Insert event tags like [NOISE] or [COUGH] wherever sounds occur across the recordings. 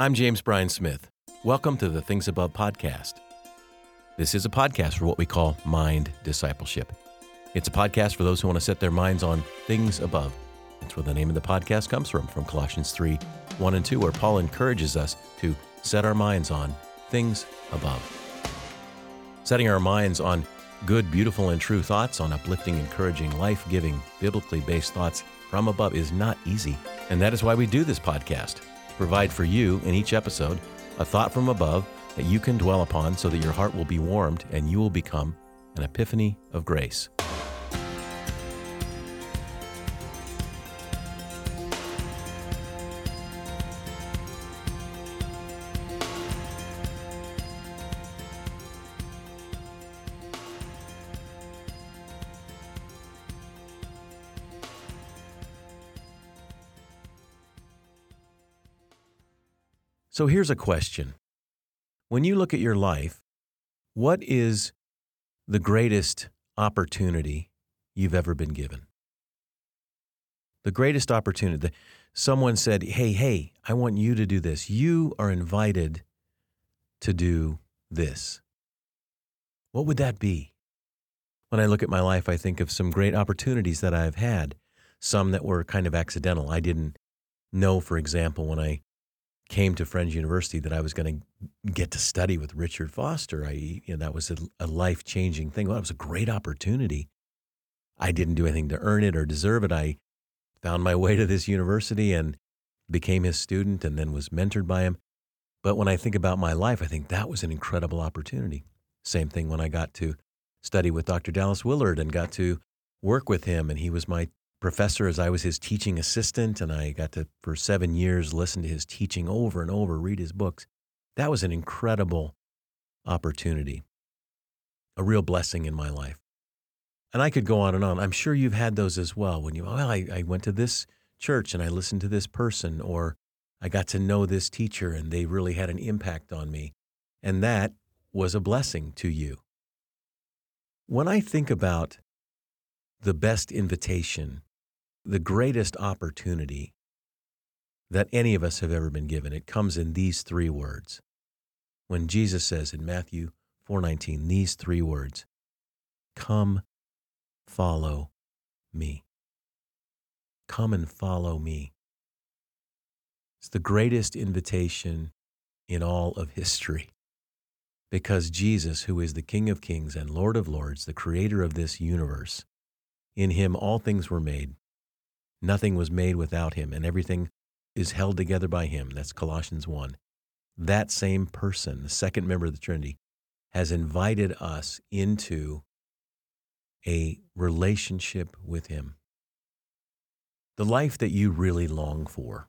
I'm James Bryan Smith. Welcome to the Things Above podcast. This is a podcast for what we call mind discipleship. It's a podcast for those who want to set their minds on things above. That's where the name of the podcast comes from, from Colossians 3 1 and 2, where Paul encourages us to set our minds on things above. Setting our minds on good, beautiful, and true thoughts, on uplifting, encouraging, life giving, biblically based thoughts from above is not easy. And that is why we do this podcast provide for you in each episode a thought from above that you can dwell upon so that your heart will be warmed and you will become an epiphany of grace. So here's a question. When you look at your life, what is the greatest opportunity you've ever been given? The greatest opportunity. That someone said, Hey, hey, I want you to do this. You are invited to do this. What would that be? When I look at my life, I think of some great opportunities that I've had, some that were kind of accidental. I didn't know, for example, when I came to Friends University that I was going to get to study with Richard Foster. I, you know, that was a, a life changing thing. Well, it was a great opportunity. I didn't do anything to earn it or deserve it. I found my way to this university and became his student and then was mentored by him. But when I think about my life, I think that was an incredible opportunity. Same thing when I got to study with Dr. Dallas Willard and got to work with him, and he was my professor as I was his teaching assistant, and I got to, for seven years, listen to his teaching over and over, read his books. That was an incredible opportunity, a real blessing in my life. And I could go on and on. I'm sure you've had those as well when you, well, I, I went to this church and I listened to this person, or I got to know this teacher and they really had an impact on me. And that was a blessing to you. When I think about the best invitation the greatest opportunity that any of us have ever been given. It comes in these three words. When Jesus says in Matthew 4:19 these three words, "Come follow me." Come and follow me. It's the greatest invitation in all of history. [LAUGHS] Because Jesus, who is the King of Kings and Lord of Lords, the creator of this universe, in him all things were made, Nothing was made without him, and everything is held together by him. That's Colossians 1. That same person, the second member of the Trinity, has invited us into a relationship with him. The life that you really long for,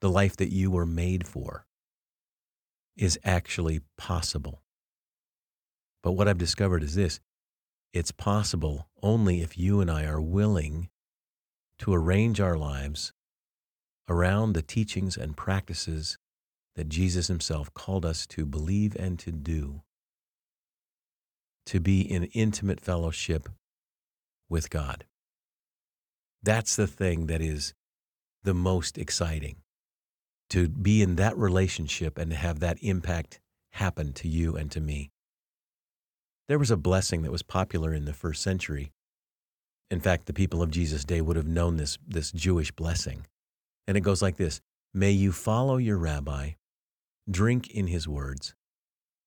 the life that you were made for, is actually possible. But what I've discovered is this it's possible only if you and I are willing to arrange our lives around the teachings and practices that Jesus himself called us to believe and to do, to be in intimate fellowship with God. That's the thing that is the most exciting to be in that relationship and to have that impact happen to you and to me. There was a blessing that was popular in the first century in fact, the people of Jesus' day would have known this, this Jewish blessing. And it goes like this May you follow your rabbi, drink in his words,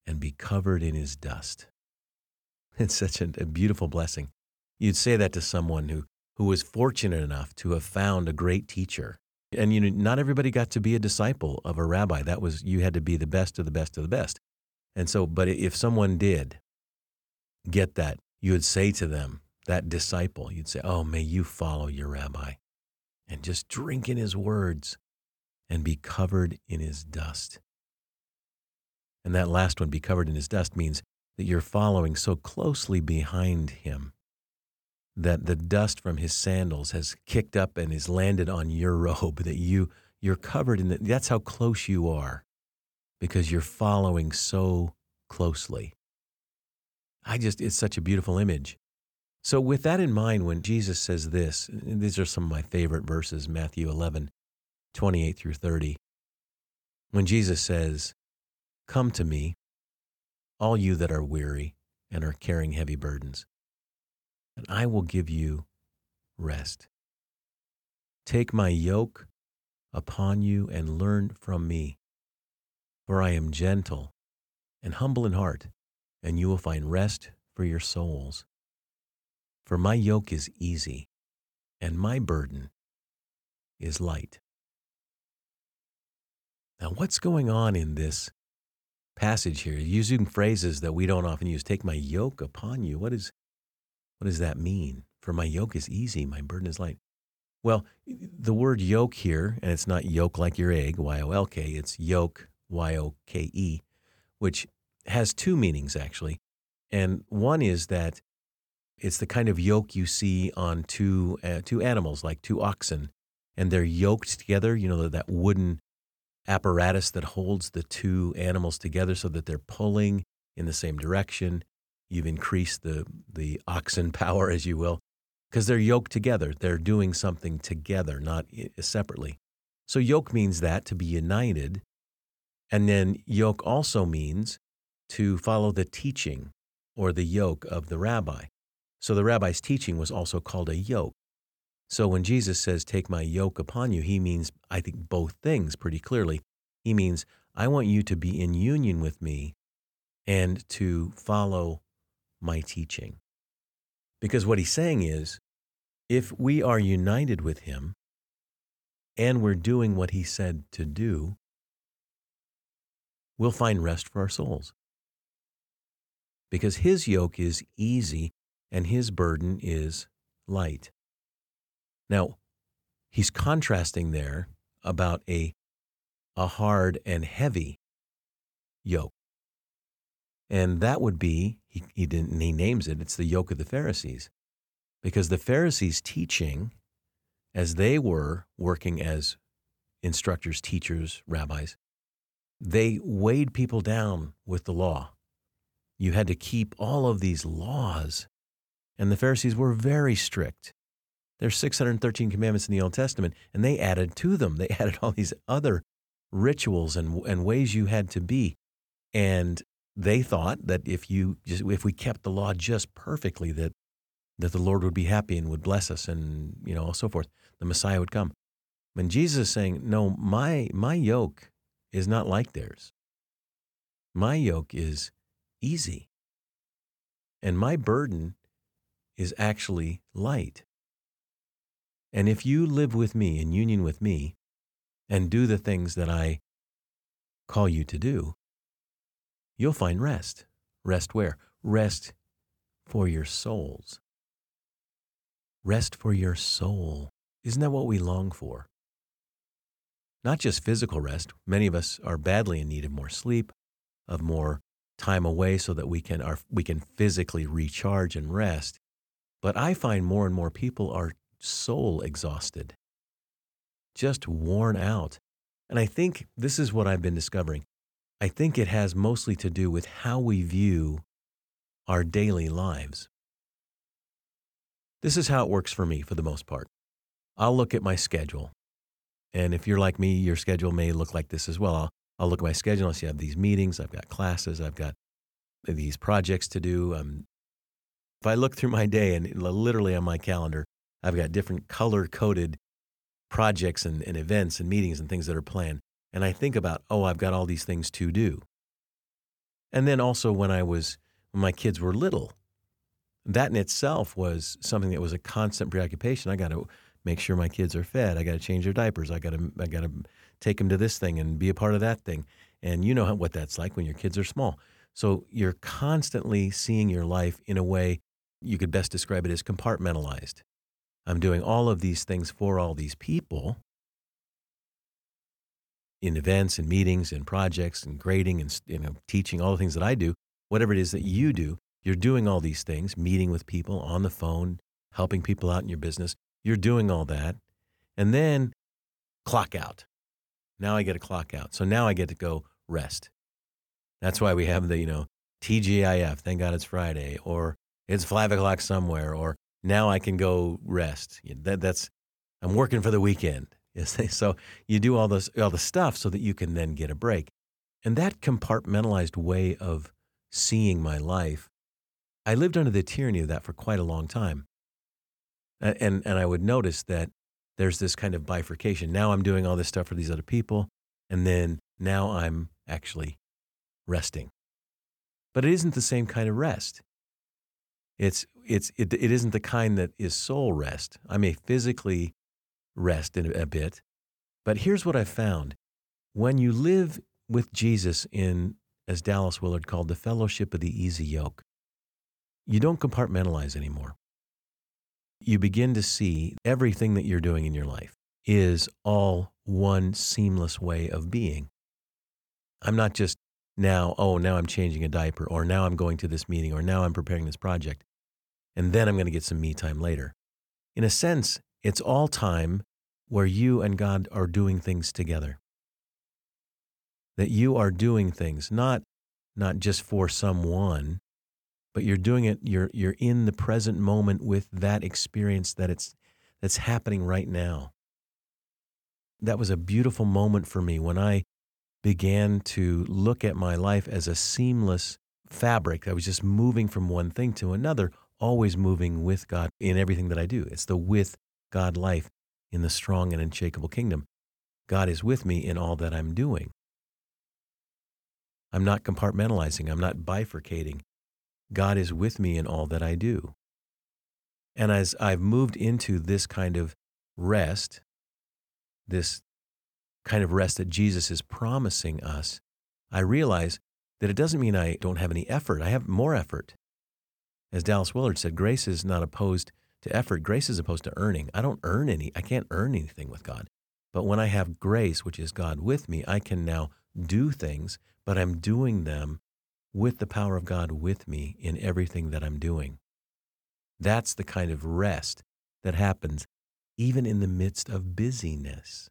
and be covered in his dust. [LAUGHS] It's such a, a beautiful blessing. You'd say that to someone who, who was fortunate enough to have found a great teacher. And you know, not everybody got to be a disciple of a rabbi. That was you had to be the best of the best of the best. And so, but if someone did get that, you would say to them, that disciple, you'd say, Oh, may you follow your rabbi and just drink in his words and be covered in his dust. And that last one, be covered in his dust, means that you're following so closely behind him that the dust from his sandals has kicked up and is landed on your robe, that you, you're covered in that's how close you are because you're following so closely. I just, it's such a beautiful image. So, with that in mind, when Jesus says this, these are some of my favorite verses Matthew 11, 28 through 30. When Jesus says, Come to me, all you that are weary and are carrying heavy burdens, and I will give you rest. Take my yoke upon you and learn from me, for I am gentle and humble in heart, and you will find rest for your souls. For my yoke is easy, and my burden is light. Now, what's going on in this passage here? Using phrases that we don't often use. Take my yoke upon you. What, is, what does that mean? For my yoke is easy, my burden is light. Well, the word yoke here, and it's not yoke like your egg, Y O L K, it's yoke, Y O K E, which has two meanings actually. And one is that it's the kind of yoke you see on two, uh, two animals, like two oxen, and they're yoked together, you know, that wooden apparatus that holds the two animals together so that they're pulling in the same direction. You've increased the, the oxen [LAUGHS] power, as you will, because they're yoked together. They're doing something together, not separately. So, yoke means that to be united. And then, yoke also means to follow the teaching or the yoke of the rabbi. So, the rabbi's teaching was also called a yoke. So when Jesus says, Take my yoke upon you, he means, I think, both things pretty clearly. He means, I want you to be in union with me and to follow my teaching. Because what he's saying is, if we are united with him and we're doing what he said to do, we'll find rest for our souls. Because his yoke is easy and his burden is light. Now, he's contrasting there about a, a hard and heavy yoke. And that would be, he, he, didn't, he names it, it's the yoke of the Pharisees. Because the Pharisees' teaching, as they were working as instructors, teachers, rabbis, they weighed people down with the law. You had to keep all of these laws. And the Pharisees were very strict. There's 613 commandments in the Old Testament, and they added to them. They [LAUGHS] added all these other rituals and, and ways you had to be. And they thought that if you just, if we kept the law just perfectly, that that the Lord would be happy and would bless us, and you know, so forth. The Messiah would come. When Jesus is saying, "No, my my yoke is not like theirs. My yoke is easy, and my burden is actually light." And if you live with me in union with me and do the things that I call you to do, you'll find rest. Rest where? Rest for your souls. Rest for your soul. Isn't that what we long for? Not just physical rest. Many of us are badly in need of more sleep, of more time away so that we can, are, we can physically recharge and rest. But I find more and more people are soul exhausted, just worn out. And I think this is what I've been discovering. I think it has mostly to do with how we view our daily lives. This is how it works for me for the most part. I'll look at my schedule. And if you're like me, your schedule may look like this as well. I'll, I'll look at my schedule and see I have these meetings, I've got classes, I've got these projects to do. Um, if I look through my day and literally on my calendar, I've got different color coded projects and, and events and meetings and things that are planned. And I think about, oh, I've got all these things to do. And then also when I was, when my kids were little, that in itself was something that was a constant preoccupation. I got to make sure my kids are fed. I got to change their diapers. I got to, I got to take them to this thing and be a part of that thing. And you know what that's like when your kids are small. So you're constantly seeing your life in a way you could best describe it as compartmentalized. I'm doing all of these things for all these people in events and meetings and projects and grading and you know, teaching, all the things that I do, whatever it is that you do, you're doing all these things, meeting with people on the phone, helping people out in your business. You're doing all that. And then clock out. Now I get a clock out. So now I get to go rest. That's why we have the, you know, TGIF, thank God it's Friday, or it's five o'clock somewhere, or now I can go rest. That, that's I'm working for the weekend. [LAUGHS] So you do all this all the stuff so that you can then get a break. And that compartmentalized way of seeing my life, I lived under the tyranny of that for quite a long time. And and I would notice that there's this kind of bifurcation. Now I'm doing all this stuff for these other people, and then now I'm actually resting. But it isn't the same kind of rest. It's it's it, it isn't the kind that is soul rest. I may physically rest in a bit, but here's what I've found: when you live with Jesus in, as Dallas Willard called, the fellowship of the easy yoke, you don't compartmentalize anymore. You begin to see everything that you're doing in your life is all one seamless way of being. I'm not just now, oh, now I'm changing a diaper, or now I'm going to this meeting, or now I'm preparing this project and then I'm going to get some me time later. In a sense, it's all time where you and God are doing things together. That you are doing things, not, not just for someone, but you're doing it, you're, you're in the present moment with that experience that it's, that's happening right now. That was a beautiful moment for me when I began to look at my life as a seamless fabric. I was just moving from one thing to another, always moving with God in everything that I do. It's the with God life in the strong and unshakable kingdom. God is with me in all that I'm doing. I'm not compartmentalizing, I'm not bifurcating. God is with me in all that I do. And as I've moved into this kind of rest, this kind of rest that Jesus is promising us, I realize that it doesn't mean I don't have any effort. I have more effort. As Dallas Willard said, grace is not opposed to effort. Grace is opposed to earning. I don't earn any, I can't earn anything with God. But when I have grace, which is God with me, I can now do things, but I'm doing them with the power of God with me in everything that I'm doing. That's the kind of rest that happens even in the midst of busyness.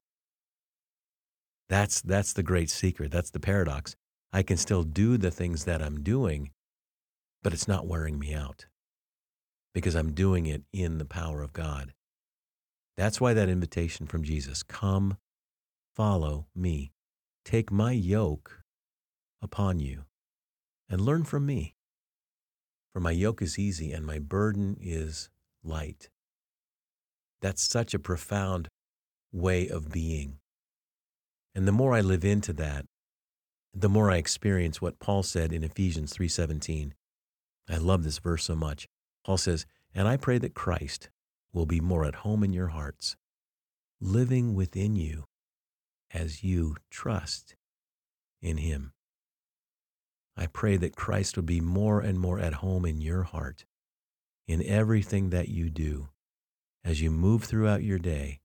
That's, that's the great secret. That's the paradox. I can still do the things that I'm doing, but it's not wearing me out because I'm doing it in the power of God. That's why that invitation from Jesus come, follow me, take my yoke upon you, and learn from me. For my yoke is easy and my burden is light. That's such a profound way of being. And the more I live into that, the more I experience what Paul said in Ephesians 3:17. I love this verse so much. Paul says, And I pray that Christ will be more at home in your hearts, living within you as you trust in him. I pray that Christ would be more and more at home in your heart, in everything that you do, as you move throughout your day,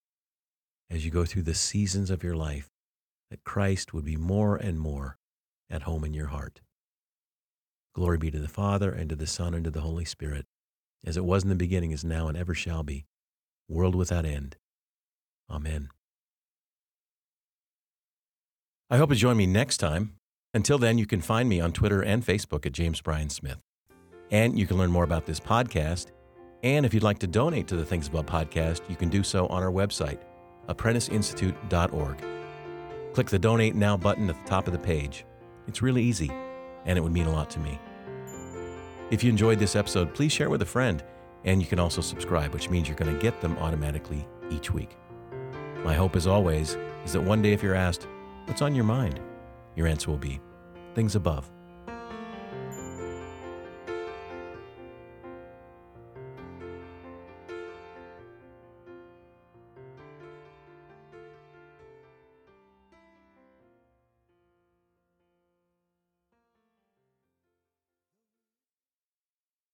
as you go through the seasons of your life, that Christ would be more and more at home in your heart. Glory be to the Father, and to the Son, and to the Holy Spirit, as it was in the beginning, is now, and ever shall be, world without end. Amen. I hope you join me next time. Until then, you can find me on Twitter and Facebook at James Bryan Smith. And you can learn more about this podcast. And if you'd like to donate to the Things Above podcast, you can do so on our website, apprenticeinstitute.org. Click the Donate Now button at the top of the page. It's really easy and it would mean a lot to me. If you enjoyed this episode, please share it with a friend, and you can also subscribe, which means you're going to get them automatically each week. My hope, as always, is that one day if you're asked, What's on your mind? your answer will be things above.